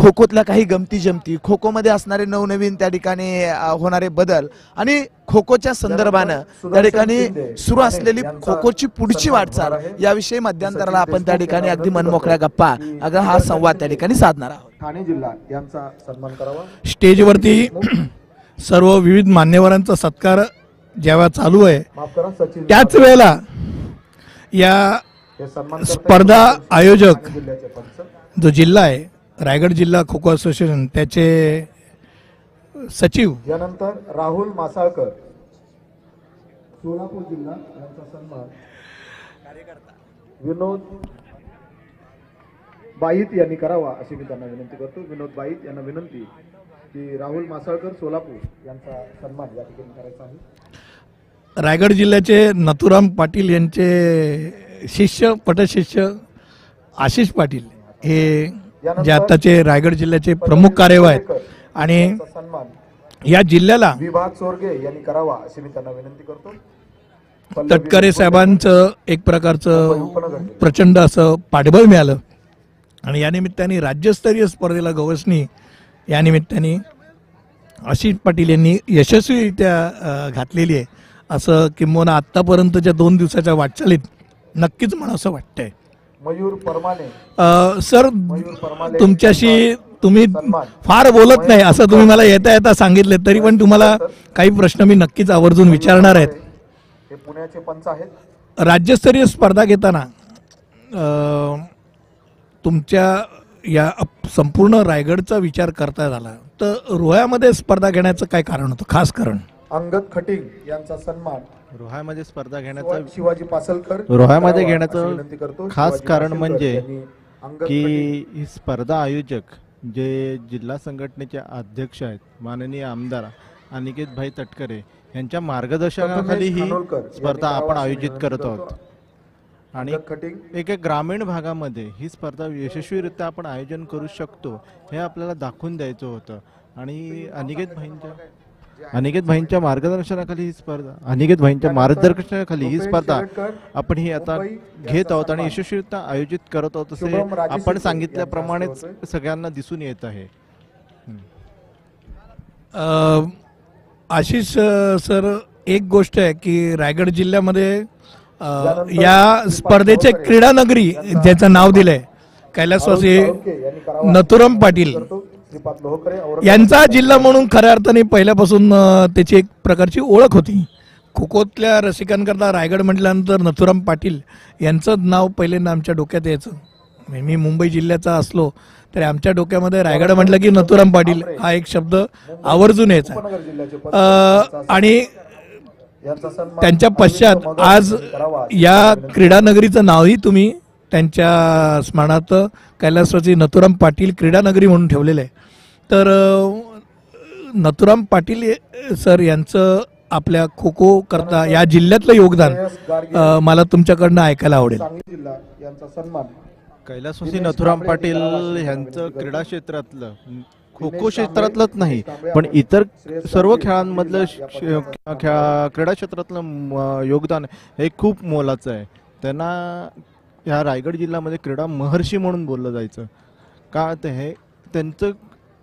खो खोतल्या काही गमती जमती खो खोमध्ये असणारे नवनवीन त्या ठिकाणी होणारे बदल आणि खो खोच्या संदर्भानं त्या ठिकाणी सुरू असलेली खो खोची पुढची वाटचाल याविषयी मध्यंतराला आपण त्या ठिकाणी अगदी मनमोकळ्या गप्पा. अगदी हा संवाद त्या ठिकाणी साधणार आहोत. ठाणे जिल्हा यांचा सन्मान करावा. स्टेजवरती सर्व विविध मान्यवरांचा सत्कार जेव्हा चालू आहे माफ करा सचिन त्याच वेळेला या हे स्पर्धा आयोजक जो जिल्हा आहे रायगड जिल्हा खो खो असोसिएशन त्याचे सचिव. यानंतर राहुल मासाळकर. सोलापूर जिल्हा यांचा सन्मान. विनोद बाईत यांनी करावा अशी मी त्यांना विनंती करतो. विनोद बाईत यांना विनंती की राहुल मासाळकर सोलापूर यांचा सन्मान या ठिकाणी करायचा आहे. रायगड जिल्ह्याचे नथुराम पाटील यांचे शिष्य पटशिष्य आशिष पाटील हे जे आताचे रायगड जिल्ह्याचे प्रमुख कार्यवाह आहेत आणि या जिल्ह्याला विभाग चोरगे यांनी करावा अशी मी त्यांना विनंती करतो. तटकरे साहेबांचं एक प्रकारचं प्रचंड असं पाठबळ मिळालं. आणि या निमित्ताने राज्यस्तरीय स्पर्धेला गवसणी या निमित्ताने आशिष पाटील यांनी यशस्वीरित्या घातलेली आहे. असं किंबहुना आत्तापर्यंतच्या दोन दिवसाच्या वाटचालीत नक्कीच मला असं वाटतंय. मयूर परमाने. सर तुमच्याशी तुम्ही फार बोलत नाही असं तुम्ही मला येता येता सांगितले तरी पण तुम्हाला काही प्रश्न मी नक्कीच आवर्जून विचारणार आहेत. हे पुण्याचे पंच आहेत. राज्यस्तरीय स्पर्धा घेताना तुमच्या या संपूर्ण रायगडचा विचार करता झाला. तर रोह्यामध्ये स्पर्धा घेण्याचं काय कारण होतं? खास कारण? अंगद खटिंग यांचा सन्मान रोह्यामध्ये स्पर्धा घेण्याचं शिवा- शिवाजी पासलकर रोह्यामध्ये करावा घेण्याचं अशी विनंती करतो. खास कारण म्हणजे की ही स्पर्धा आयोजक जे जिल्हा संघटनेचे अध्यक्ष आहेत माननीय आमदार अनिकेत भाई तटकरे यांच्या मार्गदर्शनाखाली ही स्पर्धा आपण आयोजित करत. आहोत आणि एक एक ग्रामीण भागामध्ये ही स्पर्धा यशस्वीरित्या आपण आयोजन करू शकतो हे आपल्याला दाखवून द्यायचं होतं आणि अनिकेत भाईंच्या अनिकेत भाईंच्या मार्गदर्शनाखाली ही स्पर्धा. अनिकेत भाईंच्या मार्गदर्शनाखाली ही स्पर्धा आपण ही आता घेत आहोत आणि यशस्वीरित्या आयोजित करत आहोत असे आपण सांगितल्याप्रमाणेच सगळ्यांना दिसून येत आहे. अ, आशिष सर एक गोष्ट आहे की रायगड जिल्ह्यामध्ये या स्पर्धेचे क्रीडा नगरी ज्याचं नाव दिलंय कैलासवासी नथुराम पाटील. यांचा जिल्हा म्हणून खऱ्या अर्थाने पहिल्यापासून त्याची एक प्रकारची ओळख होती. खो खोतल्या रसिकांकरता रायगड म्हटल्यानंतर नथुराम पाटील यांचं नाव पहिल्यांदा आमच्या डोक्यात यायचं. मी मुंबई जिल्ह्याचा असलो तरी आमच्या डोक्यामध्ये रायगड म्हटलं की नथुराम पाटील हा एक शब्द आवर्जून यायचा. आणि त्यांच्या पश्चात आज या क्रीडा नगरीचं नावही तुम्ही त्यांच्या स्मरणार्थ कैलासवासी नथुराम पाटील क्रीडा नगरी म्हणून ठेवलेलं आहे. तर नथुराम पाटील सर यांचं आपल्या खो खो करता या जिल्ह्यातलं योगदान मला तुमच्याकडनं ऐकायला आवडेल. सांगली जिल्हा यांचा सन्मान. कैलासवासी नथुराम पाटील यांचं क्रीडा क्षेत्रातलं खो खो क्षेत्रातलंच नाही पण इतर सर्व खेळांमधलं खेळा- क्रीडा क्षेत्रातलं योगदान हे खूप मोलाचं आहे. त्यांना ह्या रायगड जिल्ह्यामध्ये क्रीडा महर्षी म्हणून बोललं जायचं का ते हे त्यांचं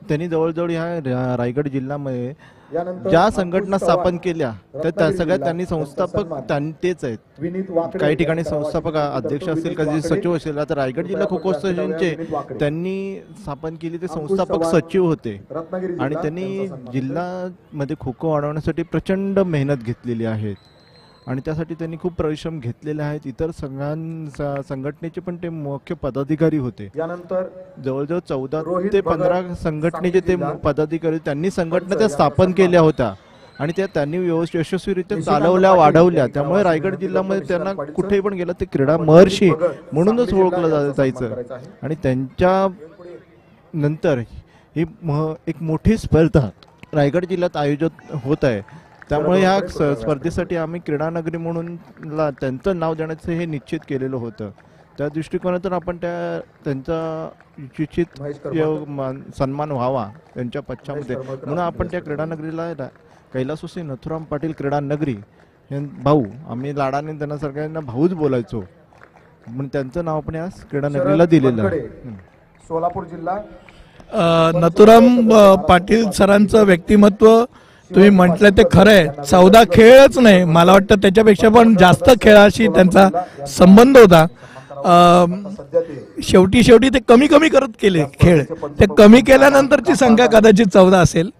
त्यांनी जवळजवळ ह्या रायगड जिल्ह्यामध्ये ज्या संघटना स्थापन केल्या त्या त्या सगळ्या त्यांनी संस्थापक तेच आहेत काही ठिकाणी संस्थापक अध्यक्ष. असतील कधी सचिव असेल आता रायगड जिल्हा खो खो असोसिएशनचे. त्यांनी स्थापन केली ते संस्थापक सचिव होते आणि त्यांनी. जिल्ह्यामध्ये खो खो वाढवण्यासाठी प्रचंड मेहनत घेतलेली आहे आणि त्यासाठी त्यांनी खूप परिश्रम घेतलेले आहेत इतर संघां स- संघटनेचे पण ते मुख्य पदाधिकारी होते यानंतर जवळजवळ चौदा ते पंधरा संघटनेचे ते पदाधिकारी त्यांनी संघटना त्या स्थापन. केल्या होत्या आणि त्या त्यांनी व्यवस्थित यशस्वीरित्या चालवल्या वाढवल्या त्यामुळे रायगड जिल्ह्यामध्ये त्यांना. कुठेही पण गेलं ते क्रीडा महर्षी म्हणूनच ओळखलं जायचं. आणि त्यांच्या नंतर ही म- एक मोठी स्पर्धा रायगड जिल्ह्यात आयोजित होत आहे त्यामुळे ह्या स्पर्धेसाठी आम्ही क्रीडा नगरी म्हणून ला- त्यांचं नाव देण्याचं हे निश्चित केलेलं होतं. त्या दृष्टिकोनातून आपण त्या त्यांचा मान- सन्मान व्हावा त्यांच्या करमरकर. म्हणून आपण त्या क्रीडा नगरीला रा- कैलासोसी नथुराम पाटील क्रीडा नगरी हे भाऊ आम्ही लाडाने त्यांना सगळ्यांना भाऊच बोलायचो. म्हणून त्यांचं नाव आपण या क्रीडा शरद नगरीला दिलेलं आहे. सोलापूर जिल्हा. नथुराम पाटील सरांचं व्यक्तिमत्व तुम्ही म्हटलं ते खरं आहे. चौदा खेळच नाही. मला वाटतं त्याच्यापेक्षा पण जास्त खेळाशी त्यांचा संबंध होता. शेवटी शेवटी ते कमी कमी करत केले खेळ. ते कमी केल्यानंतरची संख्या कदाचित चौदा असेल.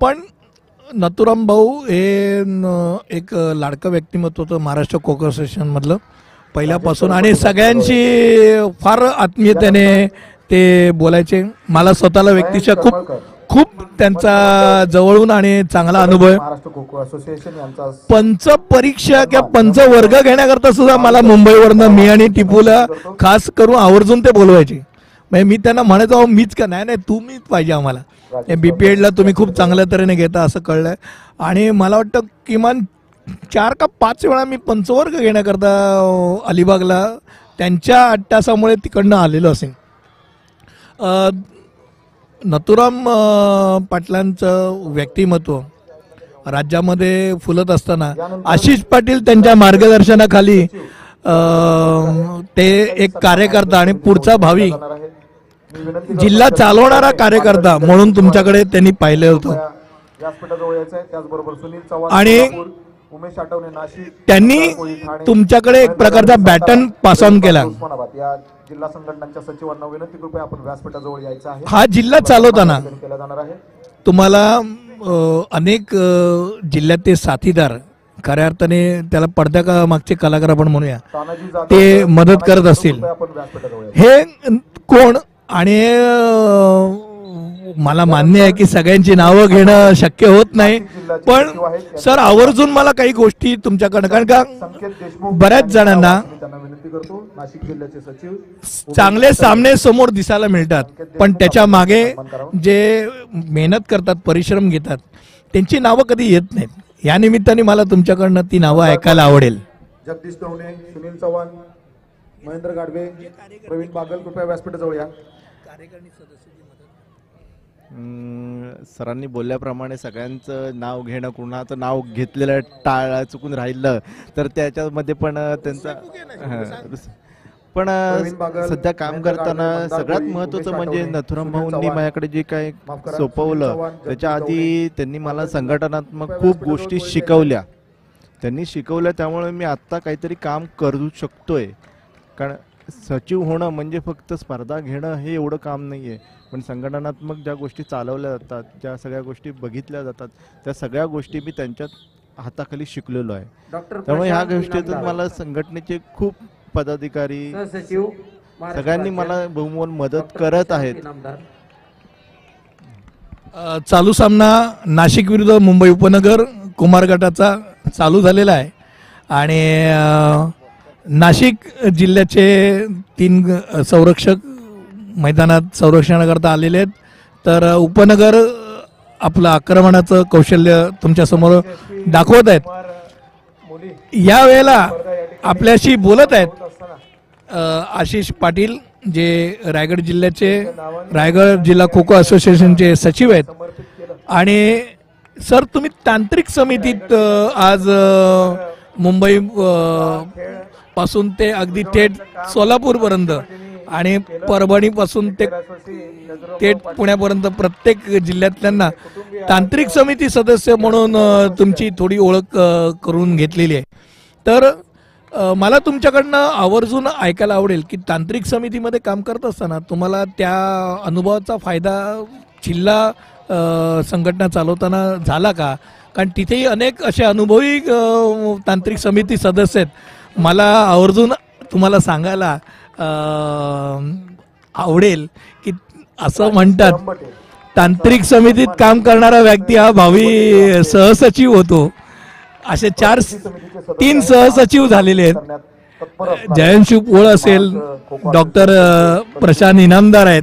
पण नथुराम भाऊ हे एक लाडकं व्यक्तिमत्व होतं महाराष्ट्र खो असोसिएशन पहिल्यापासून. आणि सगळ्यांशी फार आत्मीयतेने ते बोलायचे. मला स्वतःला व्यक्तिशः खूप खूप त्यांचा जवळून आणि चांगला अनुभव आहे. महाराष्ट्र खो खो असोसिएशन यांचा पंच परीक्षा किंवा पंच वर्ग घेण्याकरता सुद्धा मला मुंबईवरनं मी आणि टिपूला खास करून आवर्जून ते बोलवायचे. म्हणजे मी त्यांना म्हणत अहो मीच का नाही? नाही तू मीच पाहिजे आम्हाला. बीपीएडला तुम्ही खूप चांगल्या तऱ्हेने घेता असं कळलंय. आणि मला वाटतं किमान चार का पाच वेळा मी पंचवर्ग घेण्याकरता अलिबागला त्यांच्या अट्टासामुळे तिकडनं आलेलो असेल नथुराम पाटलांचं व्यक्तिमत्व राज्यामध्ये फुलत असताना आशिष पाटील त्यांच्या मार्गदर्शनाखाली ते एक कार्यकर्ता आणि पुढचा भावी जिल्हा चालवणारा कार्यकर्ता म्हणून तुमच्याकडे त्यांनी पाहिलं होतं. आणि उमेश आठवणे नाशिक त्यांनी तुमच्याकडे एक प्रकारचा बॅटन पास ऑन केला उस्मानाबाद. या जिल्हा संघटनांच्या सचिवांना विनंती कृपया आपण व्यासपीठाजवळ यायचं आहे. हा जिल्हा चालवताना केला जाणार आहे. तुम्हाला अनेक जिल्ह्यातले साथीदार खऱ्या अर्थाने त्याला पडद्या का मागचे कलाकार आपण म्हणूया ते मदत करत असतील. हे कोण? आणि मला मान्य आहे की सगळ्यांची नावं घेणं शक्य होत नाही. पण सर आवर्जून मला काही गोष्टी तुमच्याकडनं कारण का बऱ्याच जणांना चांगले सामने समोर दिसायला मिळतात. पण त्याच्यामागे जे मेहनत करतात परिश्रम घेतात त्यांची नावं कधी येत नाहीत. या निमित्ताने मला तुमच्याकडनं ती नावं ऐकायला आवडेल. जगदीश डवणे सुनील चव्हाण महेंद्र गाडवे प्रवीण बागल कृपया व्यासपीठाजवळ या. अं, सरांनी बोलल्याप्रमाणे सगळ्यांचं नाव घेणं कुणाचं नाव घेतलेलं टाळ चुकून राहिलं तर त्याच्यामध्ये पण त्यांचा पण सध्या काम करताना सगळ्यात महत्वाचं म्हणजे नथुराम भाऊंनी माझ्याकडे जे काय सुनील सोपवलं त्याच्या आधी त्यांनी मला संघटनात्मक खूप गोष्टी शिकवल्या. त्यांनी शिकवल्या त्यामुळे मी आत्ता काहीतरी काम करू शकतोय. कारण सचिव होणं म्हणजे फक्त स्पर्धा घेणं हे एवढं काम नाही आहे पण संघटनात्मक ज्या गोष्टी चालवल्या जातात ज्या सगळ्या गोष्टी बघितल्या जातात त्या सगळ्या गोष्टी मी त्यांच्यात हाताखाली शिकलेलो आहे. त्यामुळे ह्या गोष्टीतून मला संघटनेचे खूप पदाधिकारी सगळ्यांनी मला बहुमोल मदत करत आहेत. चालू सामना नाशिक विरुद्ध मुंबई उपनगर कुमार गटाचा चालू झालेला आहे. आणि नाशिक जिल्ह्याचे तीन संरक्षक मैदानात संरक्षणाकरता आलेले आहेत. तर उपनगर आपलं आक्रमणाचं कौशल्य तुमच्यासमोर दाखवत आहेत. या वेळेला आपल्याशी बोलत आहेत आशिष पाटील जे रायगड जिल्ह्याचे रायगड जिल्हा खो खो असोसिएशनचे सचिव आहेत. आणि सर तुम्ही तांत्रिक समितीत आज मुंबई पासून ते अगदी थेट सोलापूर पर्यंत आणि परभणी पासून ते थेट पुण्यापर्यंत प्रत्येक जिल्ह्यातल्यांना तांत्रिक समिती सदस्य म्हणून तुमची थोडी ओळख करून घेतलेली आहे. तर मला तुमच्याकडनं आवर्जून ऐकायला आवडेल की तांत्रिक समितीमध्ये काम करत असताना तुम्हाला त्या अनुभवाचा फायदा जिल्हा संघटना चालवताना झाला का? कारण तिथेही अनेक असे अनुभवी तांत्रिक समिती सदस्य आहेत. मला आवर्जून तुम्हाला सांगायला आवडेल की असं म्हणतात तांत्रिक समितीत काम करणारा व्यक्ती हा भावी सहसचिव होतो. असे चार तीन सहसचिव झालेले आहेत. जयंत पोळ असेल डॉक्टर प्रशांत इनामदार आहेत.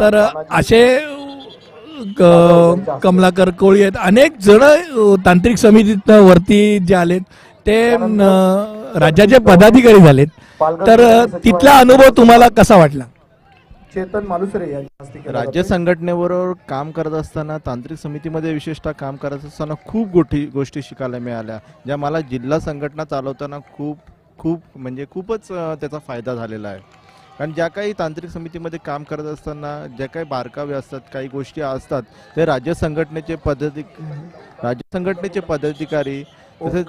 तर असे क- कमलाकर कोळी आहेत. अनेक जण तांत्रिक समितीत वरती जे आलेत ते अ, राज्याचे पदाधिकारी झालेत. तर अ, तिथला अनुभव तुम्हाला कसा वाटला? चेतन मालुसरे यांच्या हस्ते केला. राज्य जातोय. संघटनेबरोबर काम करत असताना तांत्रिक समितीमध्ये विशेषतः काम करत असताना खूप गोष्टी गोष्टी शिकायला मिळाल्या. ज्या मला जिल्हा संघटना चालवताना खूप खूप म्हणजे खूपच अं, त्याचा फायदा झालेला आहे. कारण ज्या काही तांत्रिक समितीमध्ये काम करत असताना ज्या काही बारकावे असतात काही गोष्टी असतात ते राज्य संघटनेचे पदाधिक राज्य संघटनेचे पदाधिकारी तसेच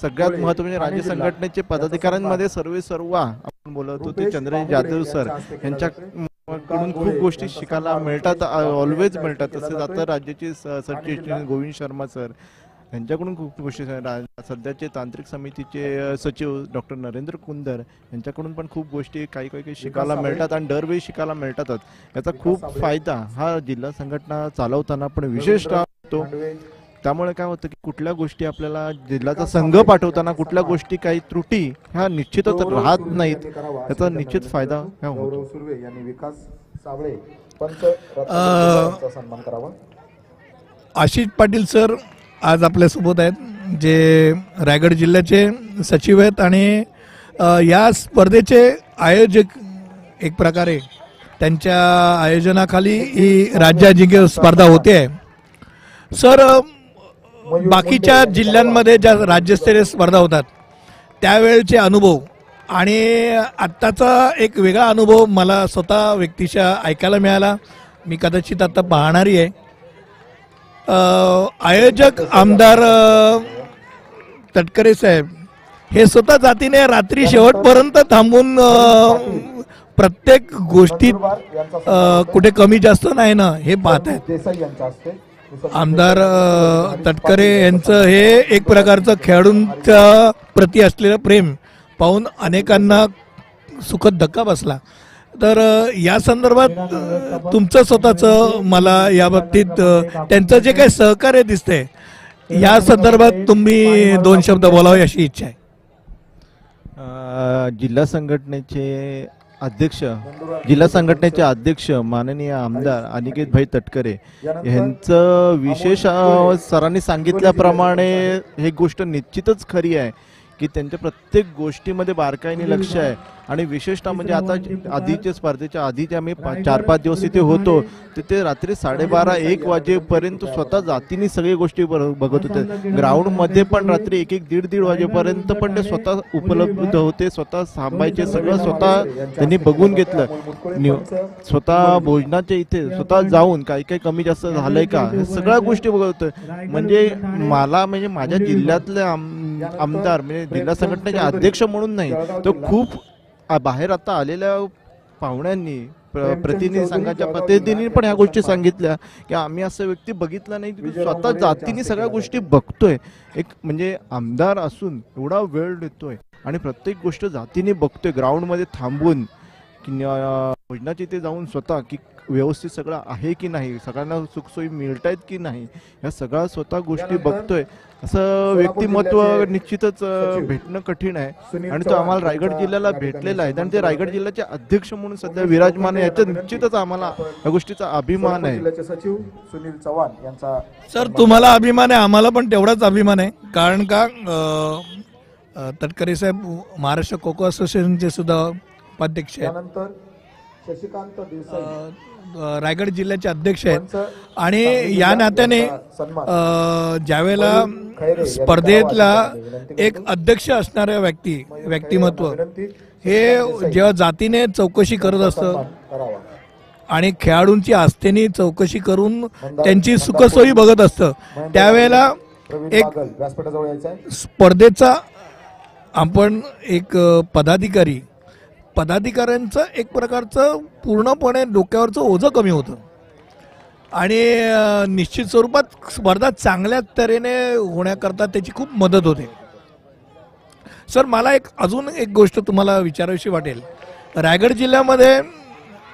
सगळ्यात महत्त्व म्हणजे राज्य संघटनेचे पदाधिकाऱ्यांमध्ये सर्वे सर्व आपण बोलत होते चंद्रजी जाधव सर यांच्याकडून खूप गोष्टी शिकायला मिळतात ऑलवेज मिळतात. तसेच आता राज्याचे सरचिटणीस गोविंद शर्मा सर यांच्याकडून खूप गोष्टी सध्याचे तांत्रिक समितीचे सचिव डॉक्टर नरेंद्र कुंदर यांच्याकडून पण खूप गोष्टी काही काही काही शिकायला मिळतात आणि दरवेळी शिकायला मिळतातच याचा खूप फायदा हा जिल्हा संघटना चालवताना पण विशेषतः होतो. त्यामुळे काय होतं की कुठल्या गोष्टी आपल्याला जिल्ह्याचा संघ पाठवताना कुठल्या गोष्टी काही त्रुटी ह्या निश्चितच राहत नाहीत. याचा निश्चित फायदा ह्या होतो. गौरव सुर्वे यांनी विकास पंच रत्नागिरी सन्मान करावा. आशिष पाटील सर आज आपल्यासोबत आहेत जे रायगड जिल्ह्याचे सचिव आहेत आणि या स्पर्धेचे आयोजक एक प्रकारे त्यांच्या आयोजनाखाली ही राज्य अजिंक्य स्पर्धा होते. आहे सर बाकीच्या जिल्ह्यांमध्ये ज्या राज्यस्तरीय स्पर्धा होतात त्यावेळचे अनुभव आणि आत्ताचा एक वेगळा अनुभव मला स्वतः व्यक्तिशः ऐकायला मिळाला. मी कदाचित आता पाहणारी आहे. आयोजक आमदार तटकरे साहेब हे स्वतः जातीने रात्री शेवटपर्यंत थांबून प्रत्येक गोष्टीत कुठे कमी जास्त नाही ना हे पाहत आहेत. आमदार तटकरे यांचं हे एक प्रकारचं खेळाडूंच्या प्रती असलेलं प्रेम पाहून अनेकांना सुखद धक्का बसला. तर या संदर्भात तुमचं स्वतःचं मला या बाबतीत त्यांचं जे काही सहकार्य दिसतंय या संदर्भात तुम्ही दोन शब्द बोलावे अशी इच्छा आहे. जिल्हा संघटनेचे अध्यक्ष जिल्हा संघटनेचे अध्यक्ष माननीय आमदार अनिकेत भाई तटकरे यांचं विशेष सरांनी सांगितल्याप्रमाणे हे गोष्ट निश्चितच खरी आहे. की त्यांच्या प्रत्येक गोष्टीमध्ये बारकाईने लक्ष आहे. आणि विशेषतः म्हणजे आता आधीच्या स्पर्धेच्या आधीचे आम्ही चार पाच दिवस तिथे होतो तिथे रात्री साडेबारा एक वाजेपर्यंत स्वतः जातीने सगळी गोष्टी बघत होते. ग्राउंडमध्ये पण रात्री एक एक दीड दीड वाजेपर्यंत पण ते स्वतः उपलब्ध होते स्वतः थांबायचे सगळं स्वतः त्यांनी बघून घेतलं. स्वतः भोजनाच्या इथे स्वतः जाऊन काही काही कमी जास्त झालंय का? हे सगळ्या गोष्टी बघत होते. म्हणजे मला म्हणजे माझ्या जिल्ह्यातले आम- आमदार म्हणजे जिल्हा संघटनेचे अध्यक्ष म्हणून नाही तो खूप बाहेर आता आलेल्या पाहुण्यांनी प्र- प्रतिनिधी संघाच्या प्रतिनिधींनी पण ह्या गोष्टी सांगितल्या की आम्ही असं व्यक्ती बघितला नाही की स्वतः जातीने सगळ्या गोष्टी बघतोय. एक म्हणजे आमदार असून एवढा वेळ देतोय आणि प्रत्येक गोष्ट जातीने बघतोय ग्राउंडमध्ये थांबून की भोजनाच्या इथे जाऊन स्वतः की व्यवस्थित सगळं आहे की नाही सगळ्यांना सुखसोयी मिळतायत की नाही या सगळ्या स्वतः गोष्टी बघतोय. असं व्यक्तिमत्व निश्चितच भेटणं कठीण आहे. आणि तो आम्हाला रायगड जिल्ह्याला भेटलेला आहे. आणि ते रायगड जिल्ह्याचे अध्यक्ष म्हणून सध्या विराजमान आहे. याचा निश्चितच आम्हाला या गोष्टीचा अभिमान आहे. जिल्ह्याचे सचिव सुनील चव्हाण यांचा सर तुम्हाला अभिमान आहे आम्हाला पण तेवढाच अभिमान आहे. कारण का तटकरे साहेब महाराष्ट्र कोको असोसिएशनचे सुद्धा उपाध्यक्ष आहेत. त्यानंतर शशिकांत देसाई. रायगड जिल्ह्याचे अध्यक्ष आहेत. आणि या नात्याने ज्यावेळेला स्पर्धेतला एक अध्यक्ष असणाऱ्या व्यक्ती व्यक्तिमत्व हे जेव्हा जातीने चौकशी करत असतं आणि खेळाडूंची आस्थेने चौकशी करून त्यांची सुखसोयी बघत असतं. त्यावेळेला एक स्पर्धेचा आपण एक पदाधिकारी पदाधिकाऱ्यांचं एक प्रकारचं पूर्णपणे डोक्यावरचं ओझं कमी होतं. आणि निश्चित स्वरूपात स्पर्धा चांगल्या तऱ्हेने होण्याकरता त्याची खूप मदत होते. सर मला एक अजून एक गोष्ट तुम्हाला विचारावीशी वाटेल. रायगड जिल्ह्यामध्ये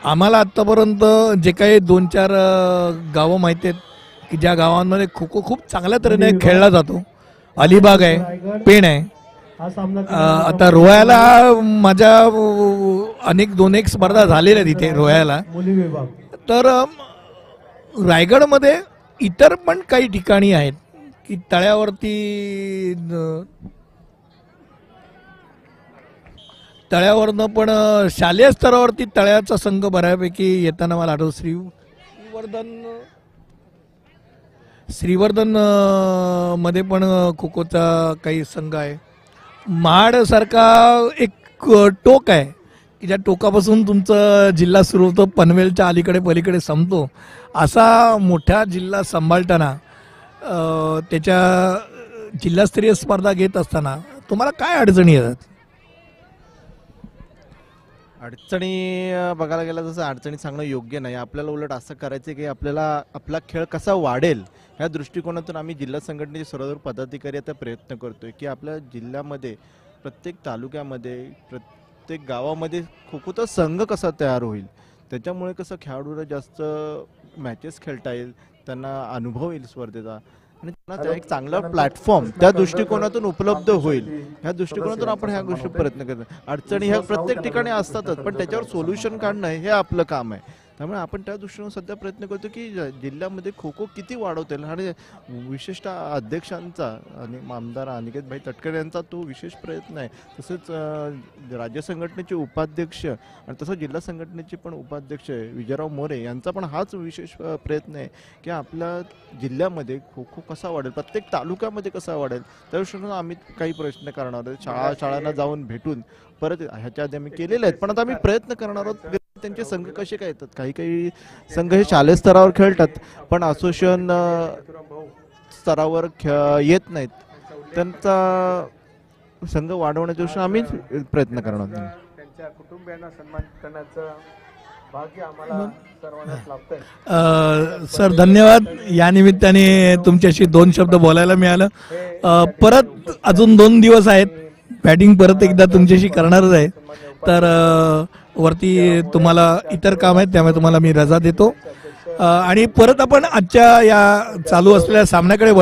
आम्हाला आत्तापर्यंत जे काही दोन चार गावं माहिती आहेत की ज्या गावांमध्ये खो खो खूप चांगल्या तऱ्हेने खेळला जातो. अलिबाग आहे पेण आहे. आता रोह्याला माझ्या अनेक दोन एक स्पर्धा झालेल्या आहेत इथे रोह्याला तर अ, रायगडमध्ये इतर पण काही ठिकाणी आहेत की तळ्यावरती तळ्यावरनं पण शालेय स्तरावरती तळ्याचा संघ बऱ्यापैकी येताना मला आठवत श्री श्रीवर्धन श्रीवर्धनमध्ये पण खो खोचा काही संघ आहे. माडसारखा एक टोक आहे की ज्या टोकापासून तुमचं जिल्हा सुरू होतो पनवेलच्या अलीकडे पलीकडे संपतो. असा मोठा जिल्हा सांभाळताना त्याच्या जिल्हास्तरीय स्पर्धा घेत असताना तुम्हाला काय अडचणी येतात? अडचणी बघायला गेलं जसं अडचणी सांगणं योग्य नाही. आपल्याला उलट असं करायचं की आपल्याला आपला खेळ कसा वाढेल ह्या दृष्टिकोनातून आम्ही जिल्हा संघटनेचे सर्वदूर पदाधिकारी आता प्रयत्न करतोय की आपल्या जिल्ह्यामध्ये प्रत्येक तालुक्यामध्ये प्रत्येक गावामध्ये खो खोचा संघ कसा तयार होईल? त्याच्यामुळे कसं खेळाडूला जास्त मॅचेस खेळता येईल? त्यांना अनुभव येईल स्पर्धेचा? आणि त्यांना त्या एक चांगला प्लॅटफॉर्म त्या दृष्टिकोनातून उपलब्ध होईल. ह्या दृष्टिकोनातून आपण ह्या गोष्टी प्रयत्न करतो अडचणी ह्या प्रत्येक ठिकाणी असतातच पण त्याच्यावर सोल्युशन काढणं हे आपलं काम आहे. त्यामुळे आपण त्या दृष्टीने सध्या प्रयत्न करतो की ज- जिल्ह्यामध्ये खो खो किती वाढवता येईल. आणि विशेषतः अध्यक्षांचा आणि आमदार अनिकेतभाई तटकरे यांचा तो विशेष प्रयत्न आहे. तसेच राज्य संघटनेचे उपाध्यक्ष आणि तसं जिल्हा संघटनेचे पण उपाध्यक्ष विजयराव मोरे यांचा पण हाच विशेष प्रयत्न आहे की आपल्या जिल्ह्यामध्ये खो खो कसा वाढेल प्रत्येक तालुक्यामध्ये कसा वाढेल त्या दृष्टीनं आम्ही काही प्रयत्न करणार आहोत. शाळा शाळांना जाऊन भेटून परत ह्याच्या आधी आम्ही केलेले आहेत. पण आता आम्ही प्रयत्न करणार आहोत. त्यांचे संघ कसे काय येतात? काही काही संघ हे शालेय स्तरावर खेळतात पण असोसिएशन स्तरावर खे- येत नाहीत. त्यांचा संघ वाढवण्याच्या दृष्टीने आम्ही प्रयत्न करणार आहोत. त्यांच्या कुटुंबियांना सन्मान करण्याचं सर धन्यवाद. या निमित्ताने तुमच्याशी दोन शब्द बोलायला मिळालं. परत अजून दोन दिवस आहेत. बॅटिंग परत एकदा तुमच्याशी करणारच आहे. तर वरती तुम्हाला इतर काम आहेत त्यामुळे तुम्हाला मी रजा देतो. आणि परत आपण आजच्या या चालू असलेल्या सामन्याकडे